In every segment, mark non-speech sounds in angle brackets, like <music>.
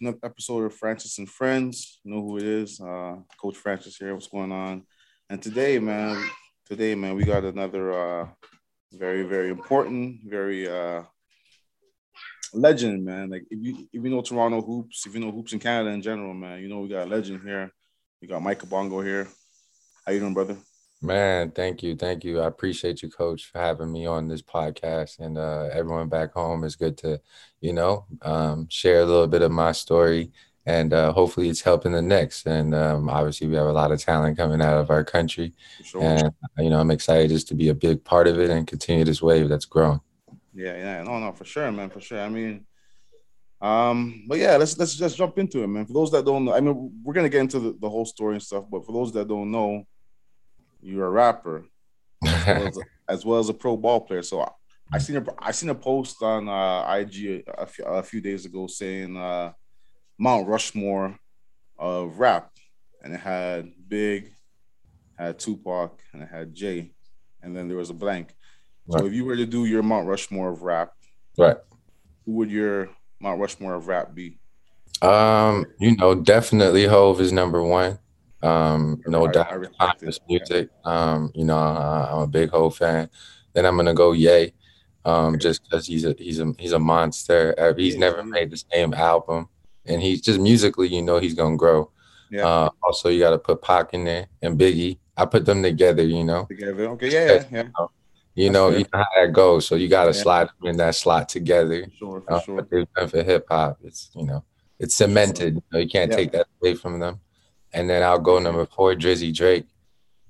another episode of Francis and Friends. You know who it is, uh, Coach Francis here. What's going on? And today, man, today, man, we got another uh, very, very important, very uh, legend, man. Like if you if you know Toronto hoops, if you know hoops in Canada in general, man, you know we got a legend here. We got Myck Kabongo here. How you doing, brother? Man, thank you. Thank you. I appreciate you, coach, for having me on this podcast. And uh, everyone back home is good to, you know, um, share a little bit of my story. And uh, hopefully it's helping the next. And um, obviously, we have a lot of talent coming out of our country. Sure. And, you know, I'm excited just to be a big part of it and continue this wave that's growing. Yeah, yeah. No, no, for sure, man. For sure. I mean, um, but yeah, let's let's just jump into it, man. For those that don't know, I mean, we're gonna get into the, the whole story and stuff, but for those that don't know, you're a rapper as well as, <laughs> as, well as a pro ball player. So I, I seen a I seen a post on uh, IG a, few, few days ago saying uh, Mount Rushmore of rap, and it had Big, had Tupac, and it had Jay, and then there was a blank. Right. So if you were to do your Mount Rushmore of rap, right, who would your Mount Rushmore of rap be? Um, you know, definitely Hov is number one. Um, no I, doubt, I music. Um, you know, uh, I'm a big Hov fan. Then I'm gonna go Yay, um, just because he's a he's a he's a monster. Uh, he's yeah, never made the same album, and he's just musically, you know, he's gonna grow. Yeah. Uh, also, you got to put Pac in there and Biggie. I put them together, you know. Together, okay, yeah, yeah. yeah. You know, you know how that goes. So you got to yeah. slide them in that slot together. For sure, for uh, sure. Done for hip hop, it's you know, it's cemented. You, know, you can't take that away from them. And then I'll go number four, Drizzy Drake.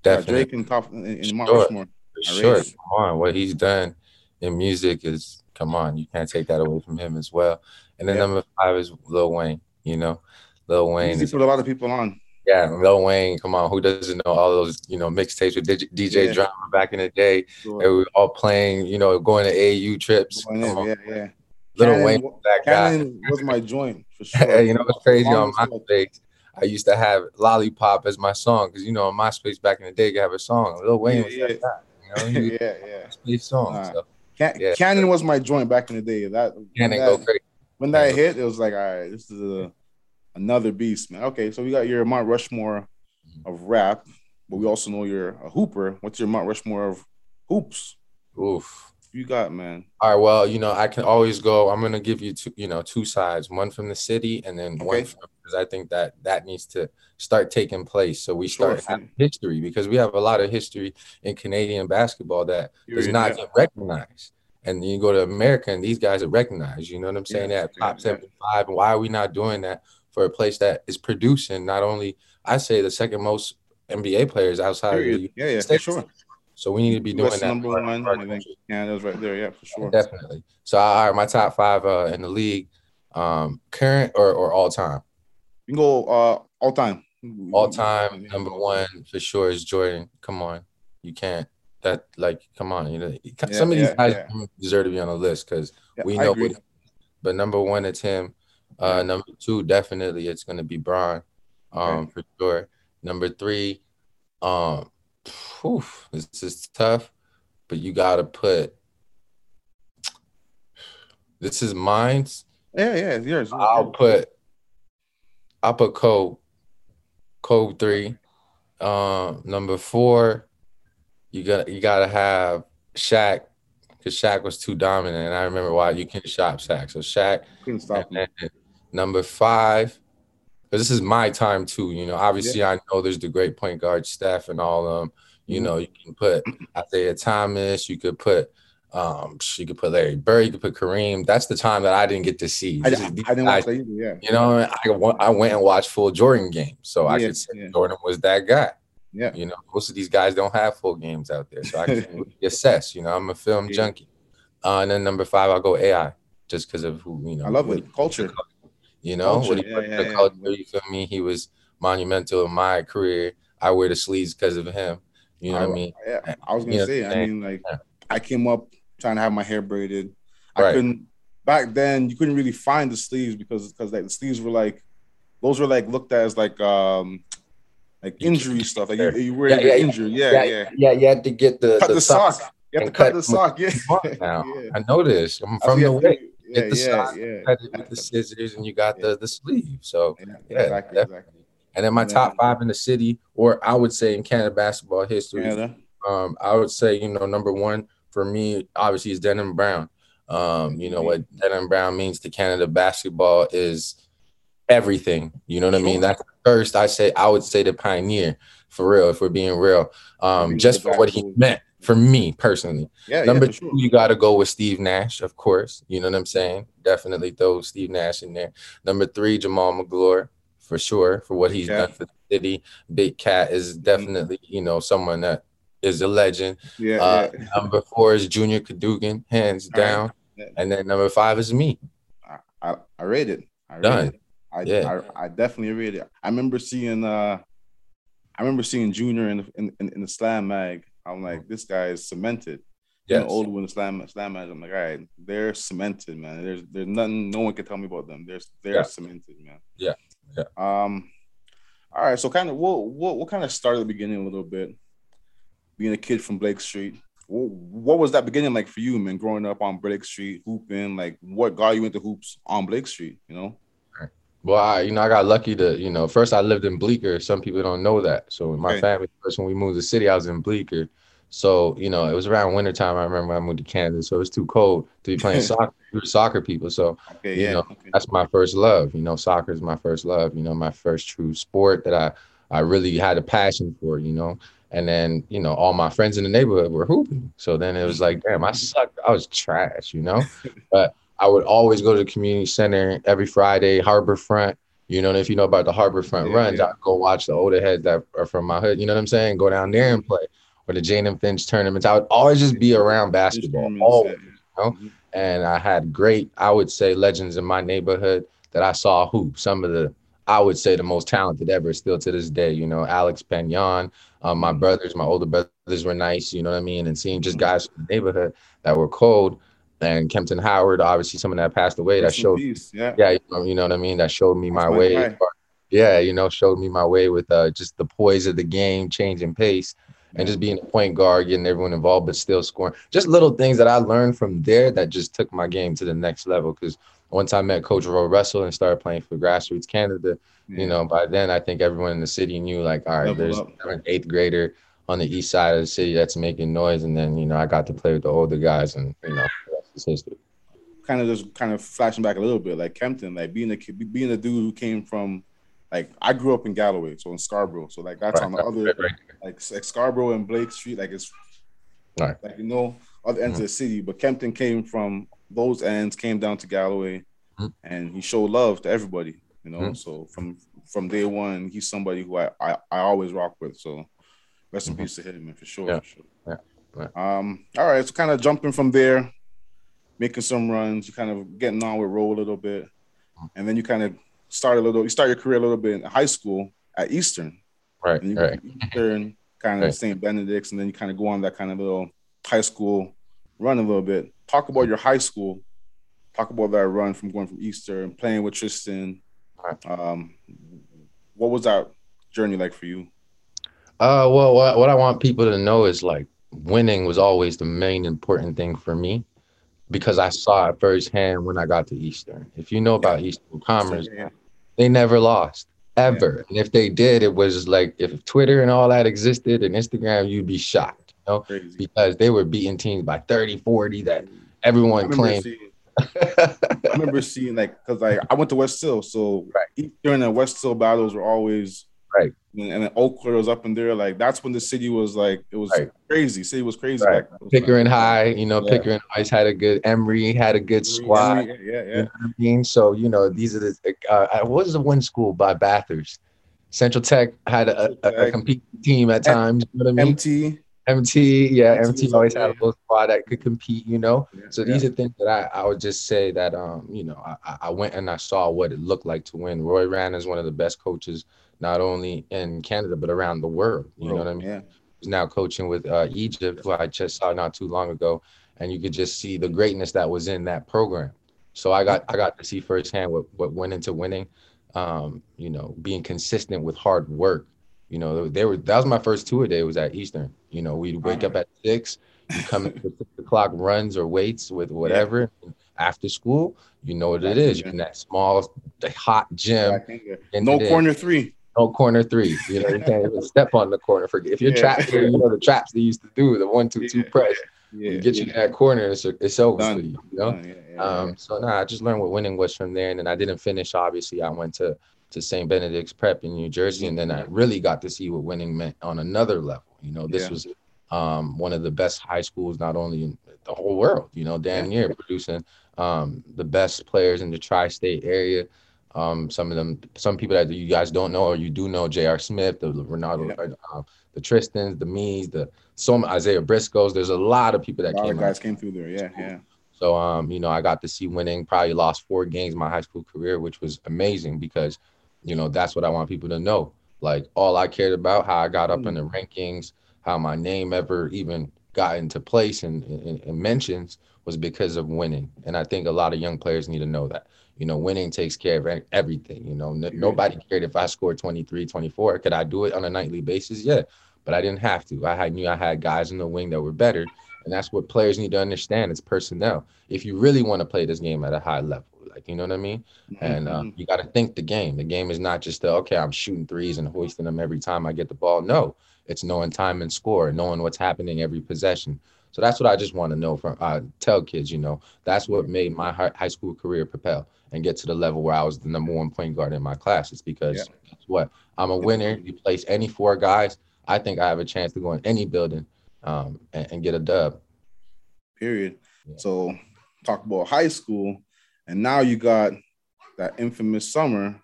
Definitely. Yeah, Drake and top uh, in, in Mount sure. Rushmore. Sure. Come on. What he's done in music is come on. You can't take that away from him as well. And then yeah. number five is Lil Wayne, you know. Lil Wayne. He put a lot of people on. Yeah, Lil Wayne, come on, who doesn't know all those, you know, mixtapes with DJ, yeah. Drama back in the day? Sure. They were all playing, you know, going to AU trips. In, yeah, yeah. Little Wayne, that Cannon guy. was my joint for <laughs> sure. you know, it's crazy on my MySpace. I used to have Lollipop as my song because you know on MySpace back in the day, you have a song. Lil Wayne yeah, was yeah. you know, <laughs> yeah, yeah. MySpace song. Nah. So, Can- yeah. Cannon was my joint back in the day. That Cannon that, go crazy. When that hit, it was like, all right, this is a, another beast, man. Okay, so we got your Mount Rushmore of rap, but we also know you're a hooper. What's your Mount Rushmore of hoops? Oof you got, man? All right. Well, you know, I can always go. I'm gonna give you two, you know, two sides. One from the city, and then okay. one because I think that that needs to start taking place. So we start sure. history because we have a lot of history in Canadian basketball that does not get recognized. And you go to America, and these guys are recognized. You know what I'm saying? Yeah, that top yeah, 75. And why are we not doing that for a place that is producing not only I say the second most NBA players outside Period. of the yeah, yeah, States. sure. So we need to be doing that. Number one, I think Canada's right there. Yeah, for sure. Definitely. So all right, my top five uh, in the league, um, current or, or all time. You can go uh, all time. All time number one for sure is Jordan. Come on, you can't. That like, come on, you know, yeah, some of these yeah, guys yeah. deserve to be on the list because we know. What, but number one, it's him. Uh, number two, definitely, it's gonna be Bron, um, okay. for sure. Number three, um, whew, this is tough, but you got to put. This is mine. Yeah, yeah, it's yours. I'll put. I'll put Kobe. Kobe three. Um, number four, you got you got to have Shaq because Shaq was too dominant, and I remember why you can shop Shaq. So Shaq. Couldn't stop him. Number five, because this is my time too. You know, obviously yeah. I know there's the great point guard Steph and all of them. You mm-hmm. know, you can put Isiah Thomas, you could put um, you could put Larry Bird, you could put Kareem. That's the time that I didn't get to see. I, I didn't guys, watch that either, yeah. You know, I, I went and watched full Jordan games, so I could say yeah. Jordan was that guy. Yeah. You know, most of these guys don't have full games out there, so I <laughs> can assess. You know, I'm a film yeah. junkie. Uh, and then number five, I'll go AI, just because of who you know. I love it. Culture. You know, culture. when he put the culture, you feel me? He was monumental in my career. I wear the sleeves because of him. You know I, what I mean? Yeah, I was gonna you say. I mean, like, yeah. I came up trying to have my hair braided. I right. couldn't back then. You couldn't really find the sleeves because because like the sleeves were like those were like looked at as like um like injury stuff. Like you, you were yeah, yeah, injured. Yeah, yeah, yeah, yeah. You had to get the cut the, the sock. You have to cut, cut the sock. Yeah. <laughs> Now yeah. I know this. I'm from the way. yeah, the yeah, side, yeah. with the scissors, and you got yeah. the the sleeve. So yeah, yeah exactly, exactly. And then my and top five in the city, or I would say in Canada basketball history, Canada. um, I would say you know number one for me obviously is Denham Brown. Um, you know what Denham Brown means to Canada basketball is everything. You know what. I mean? That's first I say I would say the pioneer for real, if we're being real. Um, just for what he meant for me personally. Yeah. Number yeah, two, sure. you got to go with Steve Nash, of course. You know what I'm saying? Definitely throw Steve Nash in there. Number three, Jamaal Magloire, for sure, for what he's done for the city. Big Cat is mm-hmm. definitely, you know, someone that is a legend. Yeah. Uh, yeah. Number four is Junior Cadougan, hands All down. Right. And then number five is me. I, I, I read it. I read Done. It. I, yeah. I, I definitely read it. I remember seeing uh I remember seeing Junior in in, in, in the slam mag. I'm like, this guy is cemented. Yeah, older one the slam slam mag. I'm like, all right, they're cemented, man. There's there's nothing no one can tell me about them. They're they're yeah. cemented, man. Yeah. Yeah. Um all right, so kind of what what what kind of started the beginning a little bit, being a kid from Blake Street. What, what was that beginning like for you, man? Growing up on Blake Street, hooping, like what got you into hoops on Blake Street? You know. Well, I, you know, I got lucky to, you know, first I lived in Bleecker. Some people don't know that. So my okay. family, first when we moved to the city, I was in Bleecker. So, you know, it was around wintertime. I remember I moved to Canada. So it was too cold to be playing <laughs> soccer. We were soccer people. So, okay, you yeah. know, okay. that's my first love. You know, soccer is my first love, you know, my first true sport that I, I really had a passion for, you know. And then, you know, all my friends in the neighborhood were hooping. So then it was like, damn, I sucked. I was trash, you know. <laughs> But I would always go to the community center every Friday, Harbor Front. You know, and if you know about the Harbor Front yeah, runs, yeah. I'd go watch the older heads that are from my hood. You know what I'm saying? Go down there and play. Or the Jane and Finch tournaments. I would always just be around basketball. Always, you know? Mm-hmm. And I had great, I would say, legends in my neighborhood that I saw hoop. Some of the, I would say, the most talented ever, still to this day. You know, Alex Pagnon, um, my mm-hmm. brothers, my older brothers were nice. You know what I mean? And seeing just mm-hmm. guys from the neighborhood that were cold and Kempton Howard, obviously someone that passed away that showed, yeah, yeah, you know, you know, what I mean, that showed me my, my way. Guy. Yeah, you know, showed me my way with uh, just the poise of the game, changing pace, and just being a point guard, getting everyone involved, but still scoring. Just little things that I learned from there that just took my game to the next level. Because once I met Coach Ro Russell and started playing for Grassroots Canada, yeah. you know, by then I think everyone in the city knew, like, all right, Level there's up. an eighth grader on the east side of the city that's making noise, and then you know I got to play with the older guys, and you know sister. Kind of just kind of flashing back a little bit, like Kempton, like being a being a dude who came from, like I grew up in Galloway, so in Scarborough, so like that's right, on the other, right, right. Like, like Scarborough and Blake Street, like it's, right. like you know, other ends mm-hmm. of the city. But Kempton came from those ends, came down to Galloway. And he showed love to everybody. You know, mm-hmm. so from from day one, he's somebody who I I, I always rock with. So rest in mm-hmm. peace to him, man, for sure. Yeah. For sure. Yeah. Um, all right, so kind of jumping from there, making some runs, you kind of getting on with roll a little bit, and then you kind of start a little. You start your career a little bit in high school at Eastern, right? And you right. Eastern, kind of right. St. Benedict's, and then you kind of go on that kind of little high school run a little bit. Talk about your high school. Talk about that run from going from Eastern and playing with Tristan. Um, what was that journey like for you? Uh, well, what, what I want people to know is like winning was always the main important thing for me because I saw it firsthand when I got to Eastern. If you know about Eastern Commerce, yeah. they never lost ever. Yeah. And if they did, it was like if Twitter and all that existed and Instagram, you'd be shocked, you know, Crazy. because they were beating teams by 30, 40 that everyone claimed. Seeing, I remember seeing like because like I went to West Hill, so right. Eastern and West Hill battles were always Right. And, and then Oakland was up in there. Like that's when the city was like it was right. crazy. City was crazy. Right. Pickering High, you know, yeah. Pickering always had a good Emery had a good squad. Emery, yeah, yeah. You know I mean? So you know these are the uh, what was the one school by Bathurst? Central Tech had a, a, a competing team at times. You know what I mean? MT. MT, yeah, MT, MT always had a little squad that could compete, you know. Yeah, so these yeah. are things that I, I would just say that um, you know, I, I went and I saw what it looked like to win. Roy Rana is one of the best coaches not only in Canada but around the world. You know what I mean? Yeah. He's now coaching with uh, Egypt, who I just saw not too long ago, and you could just see the greatness that was in that program. So I got I got to see firsthand what what went into winning. Um, you know, being consistent with hard work. You know, they were that was my first tour day was at Eastern. You know, we'd wake up at six, you come in for six o'clock runs or weights with whatever. Yeah. after school, you know what it is. You're in that small, hot gym. No corner three. No corner three. You know, you can't even step on the corner. Forget if you're yeah. trapped, you know the traps they used to do, the one, two, two press. Yeah, you get yeah. you in that corner, it's, it's over Done. for you, you know. Yeah, yeah, um, so nah, I just learned what winning was from there, and then I didn't finish. Obviously, I went to to St. Benedict's Prep in New Jersey, and then I really got to see what winning meant on another level. You know, this was um, one of the best high schools, not only in the whole world, you know, damn near producing um, the best players in the tri-state area. Um, some of them, some people that you guys don't know or you do know, J.R. Smith, the Ronaldo, uh, the Tristans, the Mees, the some Isaiah Briscoes. There's a lot of people that came. guys came through there. Yeah, yeah. So um, you know, I got to see winning. Probably lost four games my high school career, which was amazing because, you know, that's what I want people to know. Like all I cared about, how I got up mm. in the rankings, how my name ever even got into place and, and, and mentions was because of winning. And I think a lot of young players need to know that. You know, winning takes care of everything. You know, n- nobody cared if I scored 23, 24. Could I do it on a nightly basis? Yeah but I didn't have to. I had, knew I had guys in the wing that were better, and that's what players need to understand. It's personnel. If you really want to play this game at a high level, like you know what I mean, mm-hmm. and um, you got to think the game. The game is not just the, okay, I'm shooting threes and hoisting them every time I get the ball. No, it's knowing time and score, knowing what's happening every possession. So that's what I just want to know from uh, tell kids. You know, that's what made my high school career propel and get to the level where I was the number one point guard in my class. It's because yeah. what I'm a winner. You place any four guys I think I have a chance to go in any building um, and, and, get a dub. Period. Yeah. So talk about high school, and now you got that infamous summer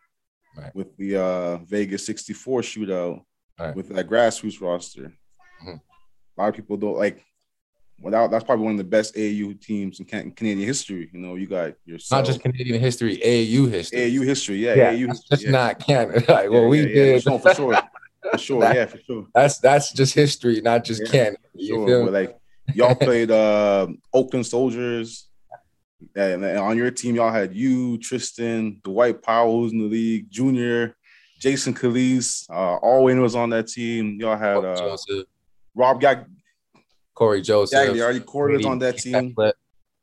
right. with the uh, Vegas 64 shootout right. with that grassroots roster. Mm-hmm. A lot of people don't like. Without that's probably one of the best AU teams in Canadian history. You know, you got your not just Canadian history, AU history. AAU history, yeah, yeah AAU history, just yeah. not Canada. <laughs> Like, well, yeah, we did for sure. For <laughs> sure, that, yeah, for sure. That's that's just history, not just yeah, Canada. You sure. feel like y'all <laughs> played uh, Oakland Soldiers, and, and, on your team y'all had you, Tristan, Dwight Powell who's in the league, Junior, Jason Calise, uh, Alwyn was on that team. Y'all had uh, Rob Gag, Cory Joseph, Gagliardi, already Cory was on that team.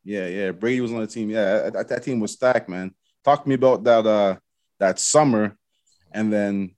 Yeah, yeah, Brady was on the team. Yeah, that, that team was stacked, man. Talk to me about that uh that summer, and then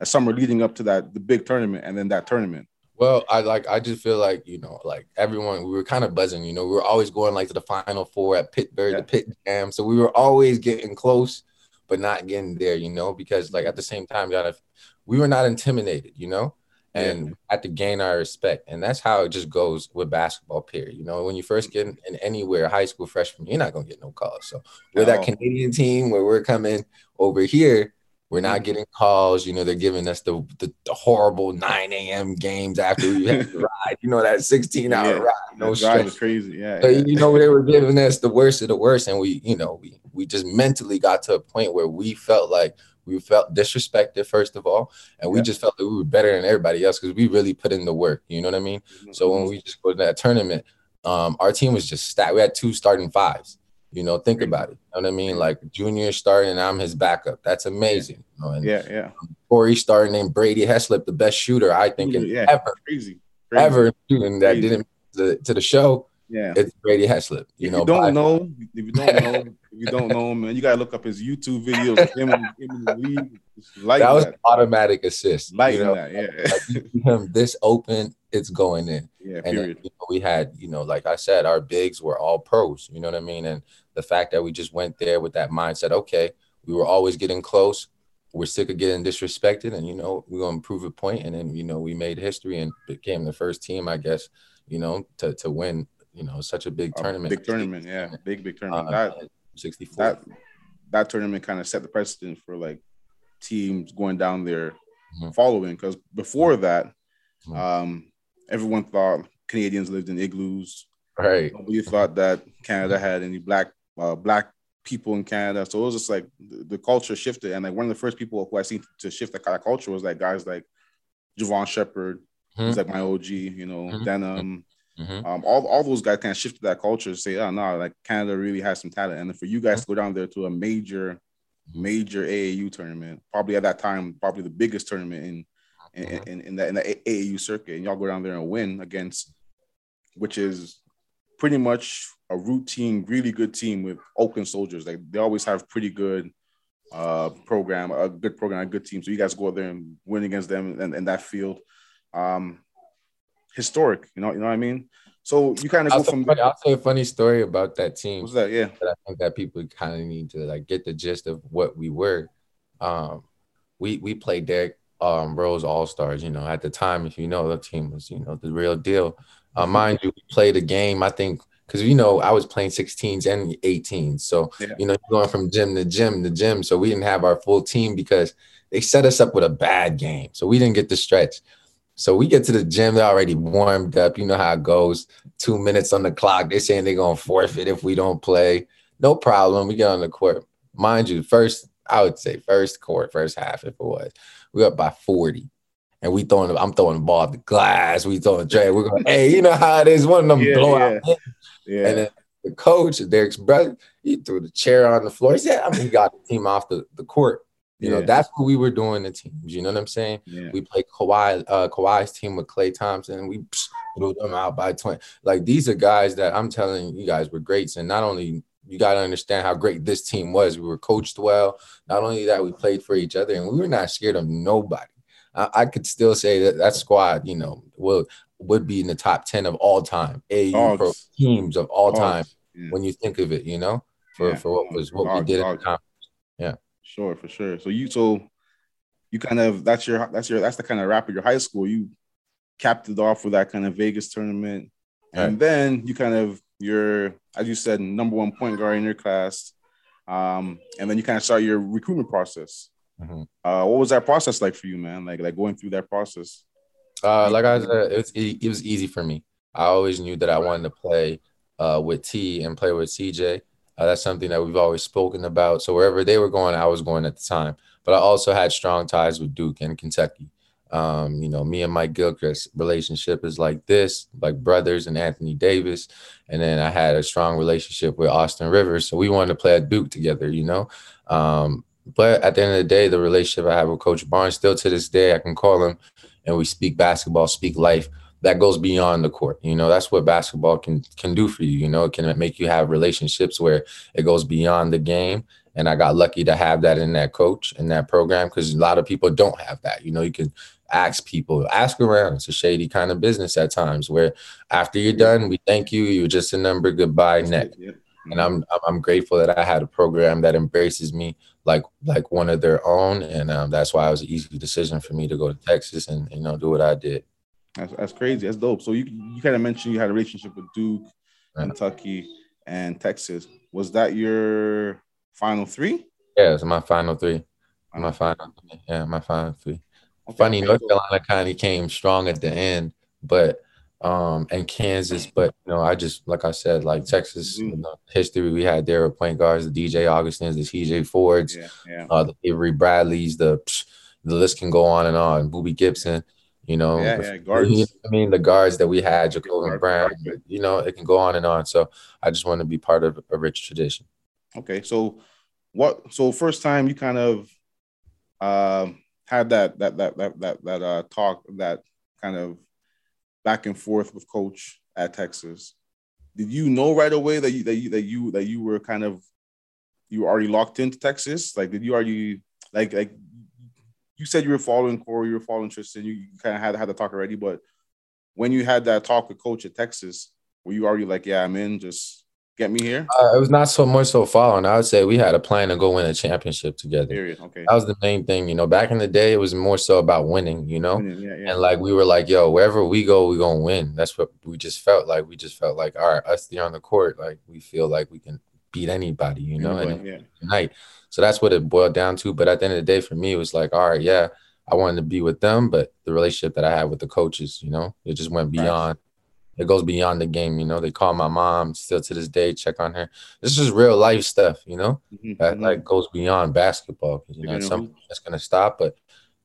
a summer leading up to that the big tournament and then that tournament? Well, I like I just feel like you know, like everyone, we were kind of buzzing. You know, we were always going like to the final four at Pittsburgh, yeah. the Pit Jam. So we were always getting close, but not getting there. You know, because like at the same time, gotta we were not intimidated. You know, and yeah. had to gain our respect, and that's how it just goes with basketball. Period. You know, when you first get in, in anywhere, high school freshman, you're not gonna get no calls. So with no. that Canadian team where we're coming over here we're not mm-hmm. getting calls. You know, they're giving us the the, the horrible 9 a.m. games after we had to <laughs> ride. You know, that 16 hour yeah, ride. No was crazy. Yeah, so, yeah. You know, they were giving us the worst of the worst. And we, you know, we we just mentally got to a point where we felt like we felt disrespected, first of all. And we just felt that we were better than everybody else because we really put in the work. You know what I mean? Mm-hmm. So when we just go to that tournament, um, our team was just stacked. We had two starting fives. You know, think about it. You know what I mean? Like Junior starting, and I'm his backup. That's amazing. You know? and yeah, yeah. Cory starting named Brady Heslip, the best shooter I think in yeah, ever, crazy, crazy. ever shooting that crazy. didn't to, to the show. Yeah, it's Brady Heslip. You if know, you don't know, if you don't know, if you don't know, man, you gotta look up his YouTube videos him, him in the league. Like that was that. automatic assist. Like you know? that, yeah. like, him this open, it's going in. Yeah, and uh, then, you know, we had, you know, like I said, our bigs were all pros. You know what I mean? And the fact that we just went there with that mindset, okay, we were always getting close. We're sick of getting disrespected, and you know we're gonna prove a point. And then you know we made history and became the first team, I guess, you know, to to win, you know, such a big a tournament. Big tournament, yeah, big big tournament. Uh, that 64. That that tournament kind of set the precedent for like teams going down there mm-hmm. following because before that, mm-hmm. um, everyone thought Canadians lived in igloos. Right. We thought that Canada had any black uh, black people in Canada. So it was just like the, the, culture shifted. And like one of the first people who I seen to shift that kind of culture was like guys like Javon Shepherd, mm-hmm. who's like my OG, you know, mm-hmm. then um, mm-hmm. um all, all those guys kind of shifted that culture to say, oh no, like Canada really has some talent. And for you guys to go down there to a major, major AAU tournament, probably at that time, probably the biggest tournament in in, in, in, the, in the AAU circuit, and y'all go down there and win against, which is pretty much a routine, really good team with Oakland Soldiers. Like they always have pretty good uh program, a good program, a good team. So you guys go out there and win against them in, in that field. Um historic, you know, you know what I mean? So you kind of go from. Funny, I'll tell you a funny story about that team. What's that? Yeah, that I think that people kind of need to like get the gist of what we were. Um, we we played Derrick um, Rose All Stars. You know, at the time, if you know, the team was you know the real deal. Uh, mind you, we played a game. I think because you know I was playing 16s and 18s, so yeah. you know going from gym to gym to gym. So we didn't have our full team because they set us up with a bad game, so we didn't get the stretch. So we get to the gym, they're already warmed up. You know how it goes. Two minutes on the clock. They're saying they're gonna forfeit if we don't play. No problem. We get on the court. Mind you, first, I would say first court, first half, if it was, we up by 40. And we throwing, I'm throwing the ball at the glass. We throwing Dre. We're going, hey, you know how it is. One of them yeah, blow yeah. Yeah. And then the coach, Derrick's brother, he threw the chair on the floor. He said, I mean, he got the team off the, the court. You yeah. know, that's what we were doing the teams. You know what I'm saying? Yeah. We played Kawhi, uh, Kawhi's team with Klay Thompson. We blew them out by 20. Like these are guys that I'm telling you guys were greats. And not only you got to understand how great this team was. We were coached well. Not only that, we played for each other, and we were not scared of nobody. I, I could still say that that squad, you know, will would be in the top ten of all time, AU pro teams of all time. Yeah. When you think of it, you know, for yeah. for what was what we did at the conference. Yeah. Sure, for sure. So you so you kind of that's your that's your that's the kind of rap of your high school. You capped it off with that kind of Vegas tournament, and right. then you kind of you're as you said number one point guard in your class, um, and then you kind of start your recruitment process. Mm-hmm. Uh, what was that process like for you, man? Like like going through that process. Uh, like I said, it was, it was easy for me. I always knew that I wanted to play uh, with T and play with CJ. Uh, that's something that we've always spoken about. So wherever they were going, I was going at the time. But I also had strong ties with Duke and Kentucky. Um, you know, me and Mike Gilchrist relationship is like this, like brothers and Anthony Davis. And then I had a strong relationship with Austin Rivers. So we wanted to play at Duke together, you know. Um, but at the end of the day, the relationship I have with Coach Barnes, still to this day, I can call him and we speak basketball, speak life that goes beyond the court. You know, that's what basketball can can do for you. You know, it can make you have relationships where it goes beyond the game. And I got lucky to have that in that coach in that program because a lot of people don't have that. You know, you can ask people, ask around. It's a shady kind of business at times where after you're done, we thank you. You're just a number. Goodbye, next. And I'm I'm grateful that I had a program that embraces me like like one of their own, and um, that's why it was an easy decision for me to go to Texas and you know do what I did. That's, that's crazy. That's dope. So you you kind of mentioned you had a relationship with Duke, Kentucky, and Texas. Was that your final three? Yeah, it's my final three. My final, three. yeah, my final three. Okay. Funny, North Carolina kind of came strong at the end, but um and Kansas, but you know, I just like I said, like Texas, mm-hmm. you know, history we had there with point guards, the DJ Augustins, the TJ Fords, yeah, yeah. Uh, the Avery Bradleys, the the list can go on and on. Boobie Gibson. You know, yeah, yeah, guards. I mean, the guards that we had, J'Covan Brown, you know, it can go on and on. So I just want to be part of a rich tradition. Okay. So what so first time you kind of um had that that that that that that uh talk that kind of back and forth with coach at Texas. Did you know right away that you that you that you that you were kind of you were already locked into Texas? Like did you already like like you said you were following Cory, you were following Tristan, you, you kind of had had the talk already, but when you had that talk with coach at Texas, were you already like, yeah, I'm in, just get me here? Uh, it was not so much so following. I would say we had a plan to go win a championship together. Period. Okay. That was the main thing. You know, back in the day, it was more so about winning, you know? Yeah, yeah. And like we were like, yo, wherever we go, we're gonna win. That's what we just felt like. We just felt like, all right, us there on the court, like we feel like we can beat anybody, you know, and yeah. tonight. So that's what it boiled down to. But at the end of the day, for me, it was like, all right, yeah, I wanted to be with them, but the relationship that I had with the coaches, you know, it just went beyond. Right. It goes beyond the game, you know. They call my mom still to this day, check on her. This is real life stuff, you know, mm-hmm. that mm-hmm. like goes beyond basketball. You know, it's something that's gonna stop, but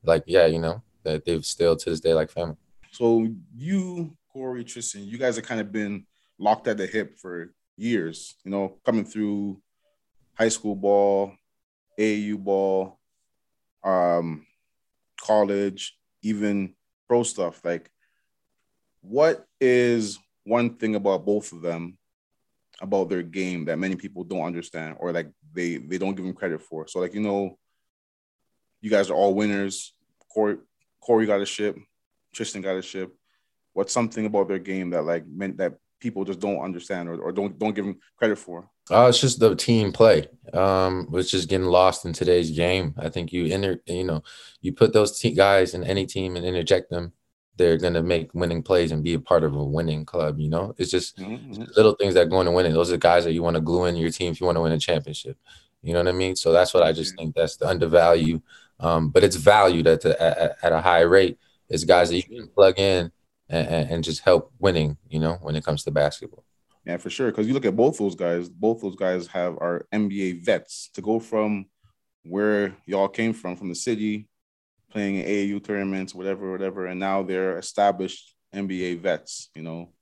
like, yeah, you know, that they've still to this day like family. So you, Cory, Tristan, you guys have kind of been locked at the hip for years, you know, coming through high school ball, AAU ball, um, college, even pro stuff. Like, what is one thing about both of them about their game that many people don't understand or like they they don't give them credit for. So like you know, you guys are all winners. Cory Cory got a ship, Tristan got a ship. What's something about their game that like meant that people just don't understand or, or don't don't give them credit for? Oh, it's just the team play. Um, it's just getting lost in today's game. I think you enter, you know, you put those guys in any team and interject them, they're gonna make winning plays and be a part of a winning club. You know, it's just mm-hmm. little things that go into winning. Those are the guys that you want to glue in your team if you want to win a championship. You know what I mean? So that's what I just think that's the undervalue, um, but it's valued at, the, at, at a high rate. It's guys that you can plug in and, and just help winning. You know, when it comes to basketball. Yeah, for sure. Because you look at both those guys, both those guys have our NBA vets to go from where y'all came from, from the city, playing in AAU tournaments, whatever, whatever, and now they're established NBA vets, you know,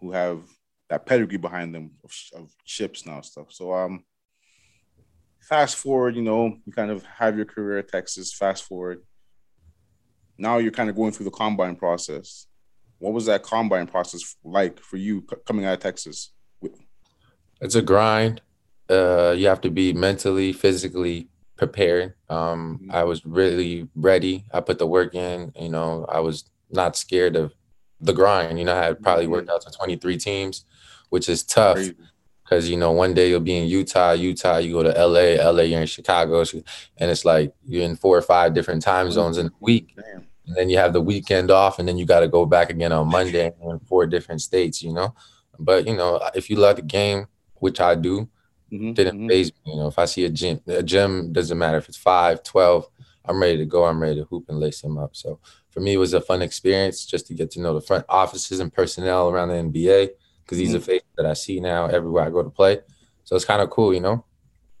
who have that pedigree behind them of, of chips now stuff. So um, fast forward, you know, you kind of have your career at Texas. Fast forward, now you're kind of going through the combine process. What was that combine process like for you coming out of Texas? It's a grind. Uh, you have to be mentally, physically prepared. Um, mm-hmm. I was really ready. I put the work in. You know, I was not scared of the grind. You know, I had probably mm-hmm. worked out to 23 teams, which is tough because you know one day you'll be in Utah, Utah, you go to LA, LA, you're in Chicago, and it's like you're in four or five different time zones in a week. Damn and then you have the weekend off, and then you got to go back again on Monday in four different states, you know. But you know, if you love the game, which I do, mm-hmm, didn't mm-hmm. phase me. You know, if I see a gym, a gym doesn't matter if it's five, 12, I'm ready to go. I'm ready to hoop and lace them up. So for me, it was a fun experience just to get to know the front offices and personnel around the NBA because these mm-hmm. are faces that I see now everywhere I go to play. So it's kind of cool, you know.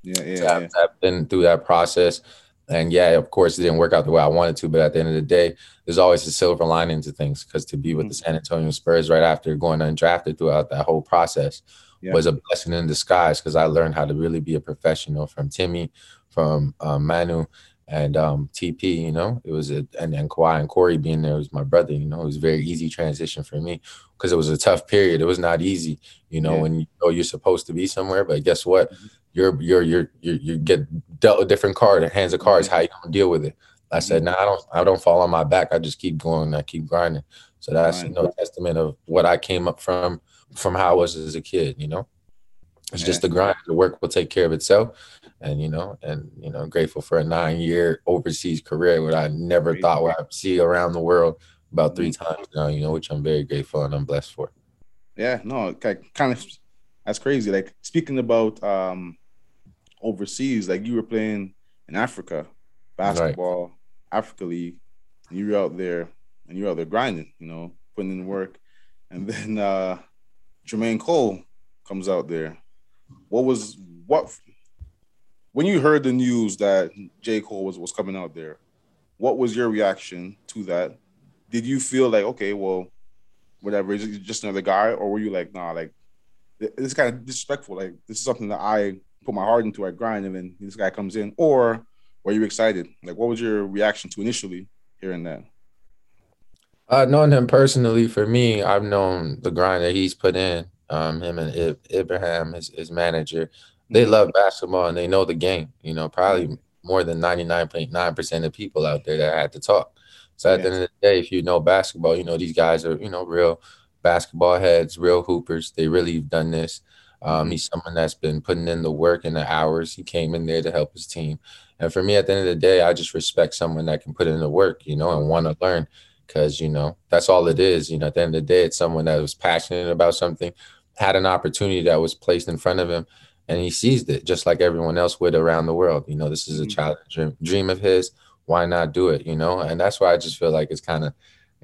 Yeah, yeah. So I've, yeah. I've been through that process. And yeah, of course, it didn't work out the way I wanted to. But at the end of the day, there's always a silver lining to things because to be with mm-hmm. the San Antonio Spurs right after going undrafted throughout that whole process yeah. was a blessing in disguise because I learned how to really be a professional from Timmy, from um, Manu, and um, TP. You know, it was a and then Kawhi and Cory being there was my brother. You know, it was a very easy transition for me because it was a tough period. It was not easy. You know, yeah. when you know you're supposed to be somewhere, but guess what? Mm-hmm you're you're you're you get dealt a different card, hands of cards. How you gonna deal with it? I said, no, nah, I don't I don't fall on my back. I just keep going. I keep grinding. So that's you know testament of what I came up from from how I was as a kid. You know, it's yeah. just the grind. The work will take care of itself. And you know, and you know, I'm grateful for a nine year overseas career where I never Great. thought I'd see around the world about three mm-hmm. times now. You know, which I'm very grateful and I'm blessed for. Yeah, no, kind of that's crazy. Like speaking about um overseas, like you were playing in Africa, basketball, right. Africa League, and you were out there and you're out there grinding, you know, putting in work. And <laughs> then uh Jermaine Cole comes out there. What was what when you heard the news that J. Cole was, was coming out there, what was your reaction to that? Did you feel like, okay, well, whatever, is just another guy? Or were you like, nah, like it's kind of disrespectful. Like this is something that I put my heart into, I grind, and then this guy comes in. Or were you excited? Like, what was your reaction to initially hearing that? Uh, knowing him personally, for me, I've known the grind that he's put in. Um, him and Ib- Ibrahim, his, his manager, they mm-hmm. love basketball and they know the game. You know, probably more than ninety nine point nine percent of people out there that had to talk. So at yes. the end of the day, if you know basketball, you know these guys are you know real basketball heads, real hoopers. They really done this. Um, mm-hmm. he's someone that's been putting in the work and the hours. He came in there to help his team. And for me, at the end of the day, I just respect someone that can put in the work, you know, and want to learn because, you know, that's all it is. You know, at the end of the day, it's someone that was passionate about something, had an opportunity that was placed in front of him, and he seized it just like everyone else would around the world. You know, this is a mm-hmm. child dream, dream of his. Why not do it? You know, and that's why I just feel like it's kind of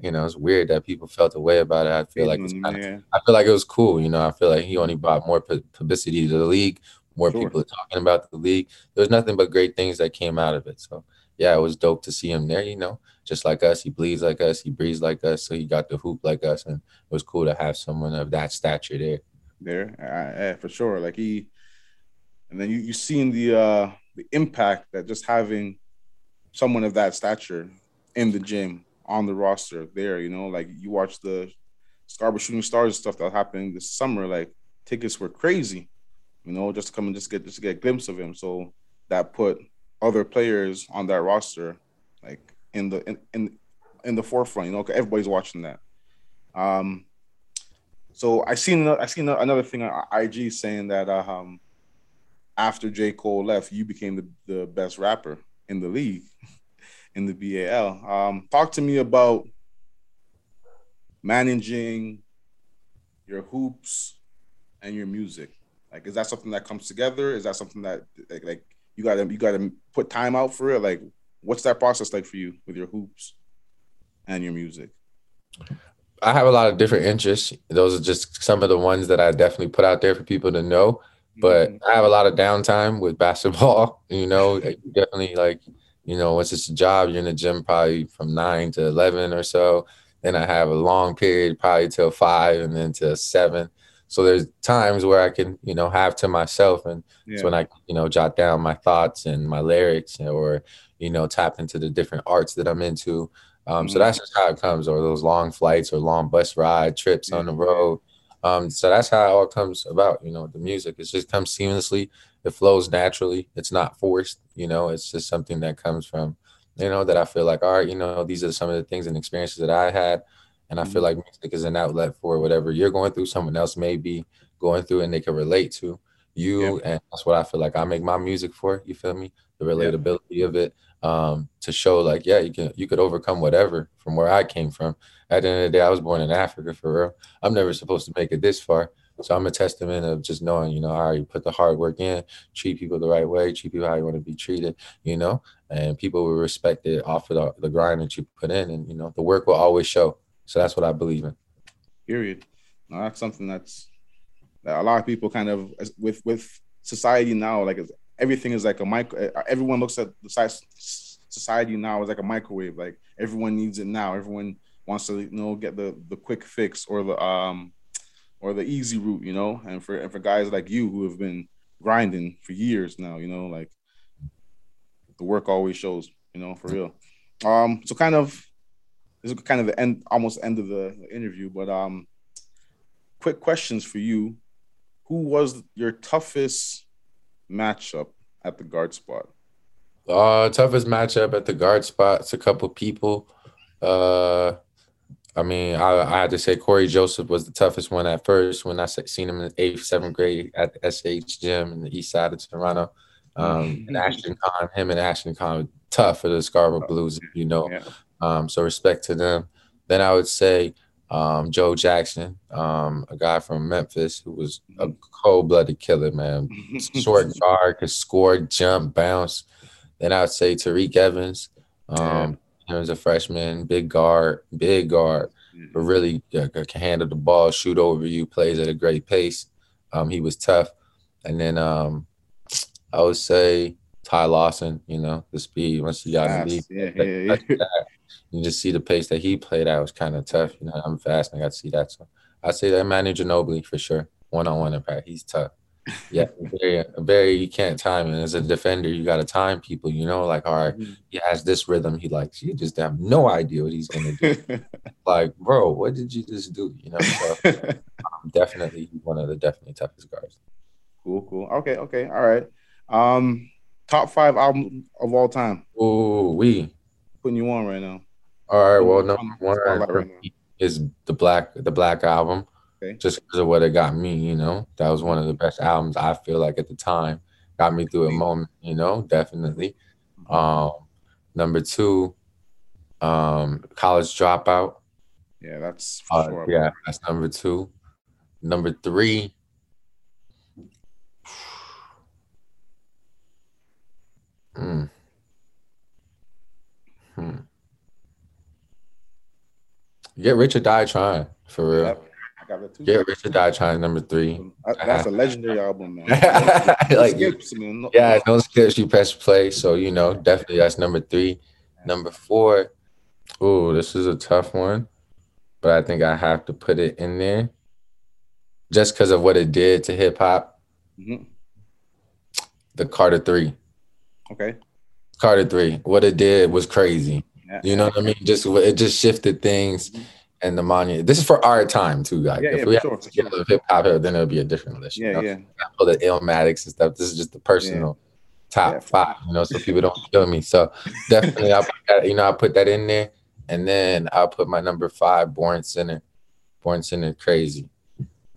you know, it's weird that people felt a way about it. I feel like it's kind of, I feel like it was cool. You know, I feel like he only brought more publicity to the league, more sure. people talking about the league. There was nothing but great things that came out of it. So yeah, it was dope to see him there. You know, just like us, he bleeds like us, he breathes like us, so he got the hoop like us, and it was cool to have someone of that stature there. There, for sure. Like he, and then you you seen the uh the impact that just having someone of that stature in the gym on the roster there. You know, like you watch the Scarborough Shooting Stars stuff that happened this summer. Like tickets were crazy, you know, just to come and just get just get a glimpse of him. So that put other players on that roster like in the in in, in the forefront. You know, everybody's watching that. Um, so I seen I seen another thing on IG saying that uh, um, after J Cole left, you became the, the best rapper in the league, <laughs> in the BAL. Um, talk to me about managing your hoops and your music. Like, is that something that comes together? Is that something that like, like you gotta you gotta put time out for it? Like, what's that process like for you with your hoops and your music? I have a lot of different interests. Those are just some of the ones that I definitely put out there for people to know. But mm-hmm. I have a lot of downtime with basketball. <laughs> You know, <laughs> definitely like, you know, once it's a job, you're in the gym probably from nine to eleven or so. Then I have a long period, probably till five, and then to seven. So there's times where I can, you know, have to myself, and yeah. it's when I, you know, jot down my thoughts and my lyrics, or you know, tap into the different arts that I'm into. Um, mm-hmm. So that's just how it comes, or those long flights or long bus ride trips on the road. Um, so that's how it all comes about. You know, the music it just comes seamlessly. It flows naturally. It's not forced. You know, it's just something that comes from, you know, that I feel like, all right, you know, these are some of the things and experiences that I had, and I feel mm-hmm. like music is an outlet for whatever you're going through. Someone else may be going through, and they can relate to you, yeah. and that's what I feel like I make my music for. You feel me? The relatability yeah. of it um, to show like, yeah, you can you could overcome whatever from where I came from. At the end of the day, I was born in Africa for real. I'm never supposed to make it this far. So I'm a testament of just knowing, you know, how you put the hard work in, treat people the right way, treat people how you want to be treated, you know, and people will respect it off of the, the grind that you put in. And, you know, the work will always show. So that's what I believe in. Period. That's something that's that a lot of people kind of with with society now, like everything is like a micro. Everyone looks at the size society now is like a microwave. Like everyone needs it now. Everyone wants to you know get the the quick fix or the um or the easy route, you know. And for and for guys like you who have been grinding for years now, you know, like the work always shows, you know, for real. Um, so kind of this is kind of the end, almost end of the interview, but um, quick questions for you. Who was your toughest matchup at the guard spot? Uh, toughest matchup at the guard spot. It's a couple people. Uh, I mean, I, I had to say Cory Joseph was the toughest one at first when I seen him in eighth, seventh grade at the SH gym in the east side of Toronto. Um, and Ashton Khan, him and Ashton Khan, tough for the Scarborough Blues, you know. Yeah. Um, so respect to them. Then I would say um, Joe Jackson, um, a guy from Memphis who was a mm-hmm. cold-blooded killer, man. <laughs> Short guard, could score, jump, bounce. Then I would say Tyreke Evans. Um, he was a freshman, big guard, big guard, but really uh, can handle the ball, shoot over you, plays at a great pace. Um, he was tough. And then um, I would say Ty Lawson, you know, the speed once he got in the league. Yeah, yeah, yeah. You just see the pace that he played at was kind of tough. You know, I'm fast and I got to see that. So I'd say that Manu Ginobili for sure. One on one impact. He's tough yeah, <laughs> very, very. You can't time it as a defender. You got to time people. You know, like all right, mm-hmm. he has this rhythm. He likes. You just have no idea what he's gonna do. <laughs> like, bro, what did you just do? You know, so, <laughs> um, definitely one of the definitely toughest guards. Cool, cool. Okay, okay, all right. Um, top five album of all time. Oh, we putting you on right now. All right. Well, number one right is the black the black album. Okay. Just because of what it got me, you know, that was one of the best albums I feel like at the time. Got me through a moment, you know, definitely. Um, number two, um, college dropout. Yeah, that's uh, sure. yeah, that's number two. Number three. Hmm. Hmm. Get rich or die trying, for real. Yep. I got Get Rich or Die Trying number three. That's a legendary album, man. <laughs> like skips, man. Yeah, no skips. You press play, so you know definitely that's number three. Number four. Oh, this is a tough one, but I think I have to put it in there just because of what it did to hip hop. Mm-hmm. The Carter Three. Okay. Carter Three. What it did was crazy. Yeah. You know what I mean? Just it just shifted things. Mm-hmm and the monument. This is for our time too, guys. Yeah, if yeah, we had sure, hip hop then it'll be a different list. you Yeah, know? yeah. all the Illmatics and stuff. This is just the personal top Yeah. five, you know, so people don't kill me. So definitely, I put that, you know, I put that in there, and then I'll put my number five, Born Sinner. Born Sinner, crazy.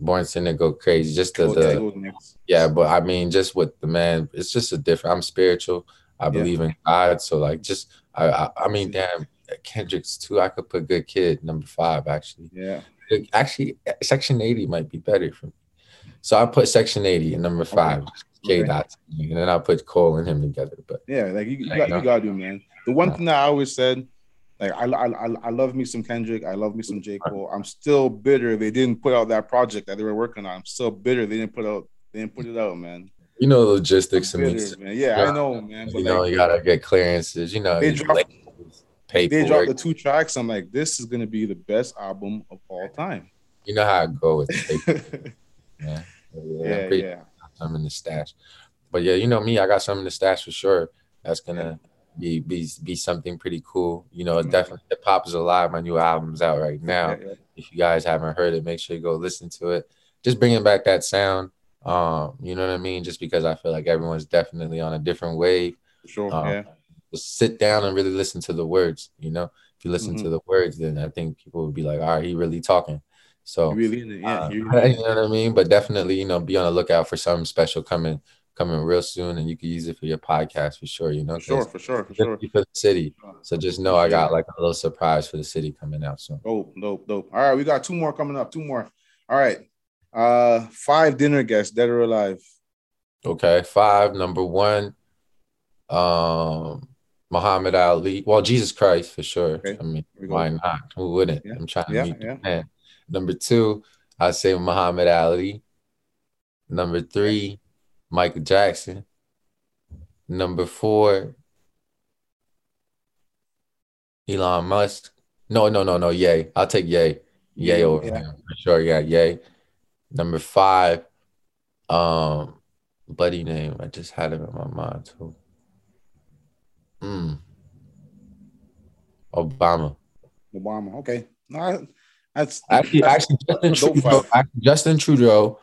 Born Sinner go crazy. Just the, the yeah, but I mean, just with the man, it's just a different. I'm spiritual. I believe in God, so like, just I, I, I mean, damn, Kendrick's too. I could put Good Kid number five actually. Yeah. Actually, Section 80 might be better for me. So I put Section 80 in number five, K Okay. dot, and then I put Cole and him together. But Yeah, like you, you, got, you gotta do, man. The one No. thing that I always said, like I, I, I, I love me some Kendrick, I love me some J Cole. I'm still bitter they didn't put out that project that they were working on. I'm still bitter they didn't put out, they didn't put it out, man. You know the logistics and. Bitter, man. Yeah, Yeah. I know, man. But You know, like, you gotta get clearances. You know, They dropped- they dropped the two tracks. I'm like, this is gonna be the best album of all time. You know how I go with the <laughs> man. yeah, yeah. I'm yeah. in the stash. But yeah, you know me, I got some in the stash for sure. That's gonna be be be something pretty cool. You know, Mhm. definitely hip hop is alive. My new album's out right now. Yeah, yeah. If you guys haven't heard it, make sure you go listen to it. Just bringing back that sound. Um, you know what I mean? Just because I feel like everyone's definitely on a different wave. Sure. Um, yeah. Just sit down and really listen to the words. You know, if you listen Mm-hmm. to the words, then I think people would be like, "All right, he really talking." So You really yeah. uh, you <laughs> you really in know what I mean? But definitely, you know, be on the lookout for something special coming coming real soon, and you can use it for your podcast for sure. You know, For sure, for sure, for sure. for the city. So just know I got like a little surprise for the city coming out soon. Dope, dope, dope. All right, we got two more coming up. Two more. All right. Uh five dinner guests, dead or alive. Okay, five. Number one, um, Muhammad Ali. Well, Jesus Christ for sure. Okay, I mean, Here we go. why not? Who wouldn't? Yeah, I'm trying to yeah, meet yeah. the man. Number two, I say Muhammad Ali. Number three, Michael Jackson. Number four, Elon Musk. No, no, no, no. Yay. I'll take Yay. Yay over yeah. him for sure. Yeah, Yay. Number five, um, buddy name. I just had him in my mind too. Mm. Obama. Obama. Okay. No, that's Actually, actually, Justin Trudeau, actually, Justin Trudeau,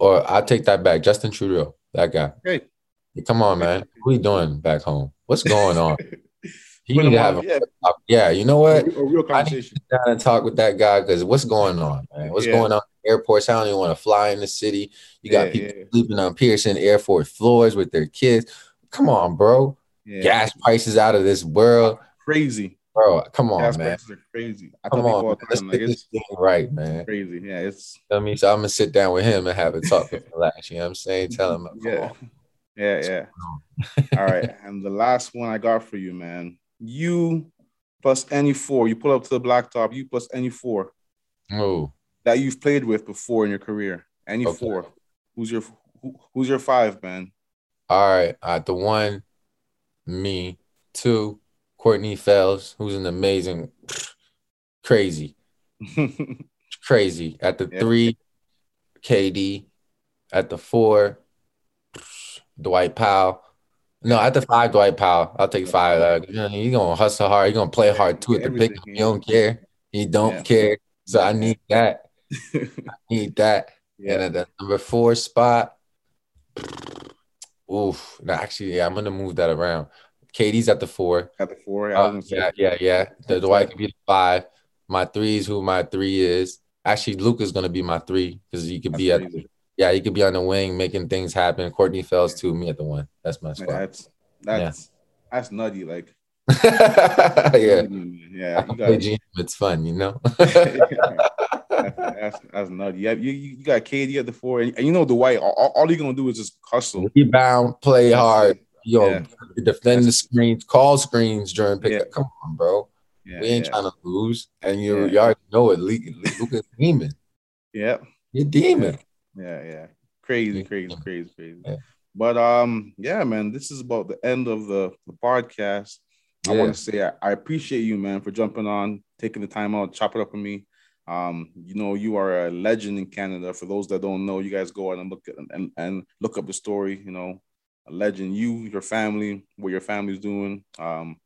or I take that back. Justin Trudeau, that guy. Hey, come on, man. What are you doing back home? What's going on? <laughs> He need to have a yeah, yeah. You know what? a, real conversation. Sit down and talk with that guy because what's going on, man? What's Yeah. going on? Airports. I don't even want to fly in the city. You got Yeah, people yeah. sleeping on Pearson airport floors with their kids. Come on, bro. Yeah. Gas prices out of this world, Crazy. bro. Come on, Gas man. prices are crazy. I Come on, all man. the Let's get like this thing right, man. crazy. Yeah, it's I mean, so I'm gonna sit down with him and have a talk with. You know what I'm saying? Tell him, yeah. on. <laughs> Yeah, yeah. All right. <laughs> And the last one I got for you, man. You plus any four. You pull up to the blacktop, you plus any four Oh, that you've played with before in your career. Any Okay. four. Who's your who, who's your five, man? all right. Uh, the one, me. Two, Courtney Fells, who's an amazing, <sniffs> crazy, <laughs> crazy. At the Yeah. three, KD. At the four, <sniffs> Dwight Powell. No, at the five, Dwight Powell. I'll take five. Uh, you he's gonna hustle hard. He's gonna play hard too at the pick. He don't care. He don't Yeah. care. So I need that. I need that. And yeah. at the number four spot, oof. No, actually, yeah, I'm gonna move that around. KD's at the four. At the four. I was Uh, yeah, yeah, yeah. The Dwight could be the five. My three is who my three is. Actually, Luka's gonna be my three because he could That's be at yeah, he could be on the wing making things happen. Courtney Fells too, me at the one. That's my Man, spot. that's that's that's nutty. Like <laughs> yeah, <laughs> yeah, you got play GM. It's fun, you know. <laughs> that's, that's that's nutty. Yeah, you, you you got KD at the four, and, and you know Dwight. All, all- you're gonna do is just hustle. Rebound, play hard. Yo, Yeah. defend the screens, call screens during pickup. Yeah. Come on, bro. Yeah, we ain't yeah, trying to lose. And you, Yeah. you already know it. Luka's demon. yeah, You're demon. yeah, yeah. Crazy, crazy, crazy, crazy. But um, yeah, man, this is about the end of the, the podcast. I want to say I, I appreciate you, man, for jumping on, taking the time out, chop it up with me. Um, you know, you are a legend in Canada. For those that don't know, you guys go out and look at and, and look up the story. You know, a legend. You, your family, what your family's doing. Um,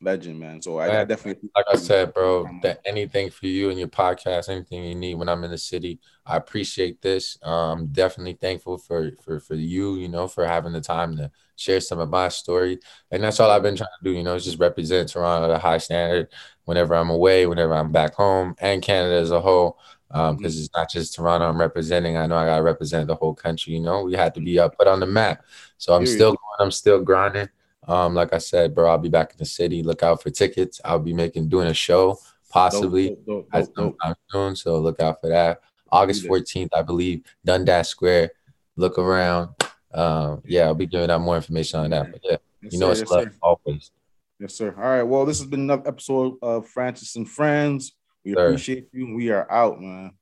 legend, man. So I, I, definitely, like I said, bro, that anything for you and your podcast, anything you need when I'm in the city, I appreciate this. Um, definitely thankful for for for you, you know, for having the time to share some of my story, and that's all I've been trying to do. You know, just represent Toronto at a high standard whenever I'm away, whenever I'm back home, and Canada as a whole. Um, because mm-hmm. it's not just Toronto I'm representing. I know I gotta represent the whole country. You know, we had to be up put on the map. So I'm still going. I'm still grinding. Um, like I said, bro, I'll be back in the city. Look out for tickets. I'll be making doing a show possibly dope, dope, dope, soon. So look out for that. August 14th, I believe, Dundas Square. Look around. Um, yeah, I'll be giving out more information on that. But yeah, yes, you know it's yes, love sir. always. Yes, sir. All right. Well, this has been another episode of Francis and Friends. We sir. appreciate you. We are out, man.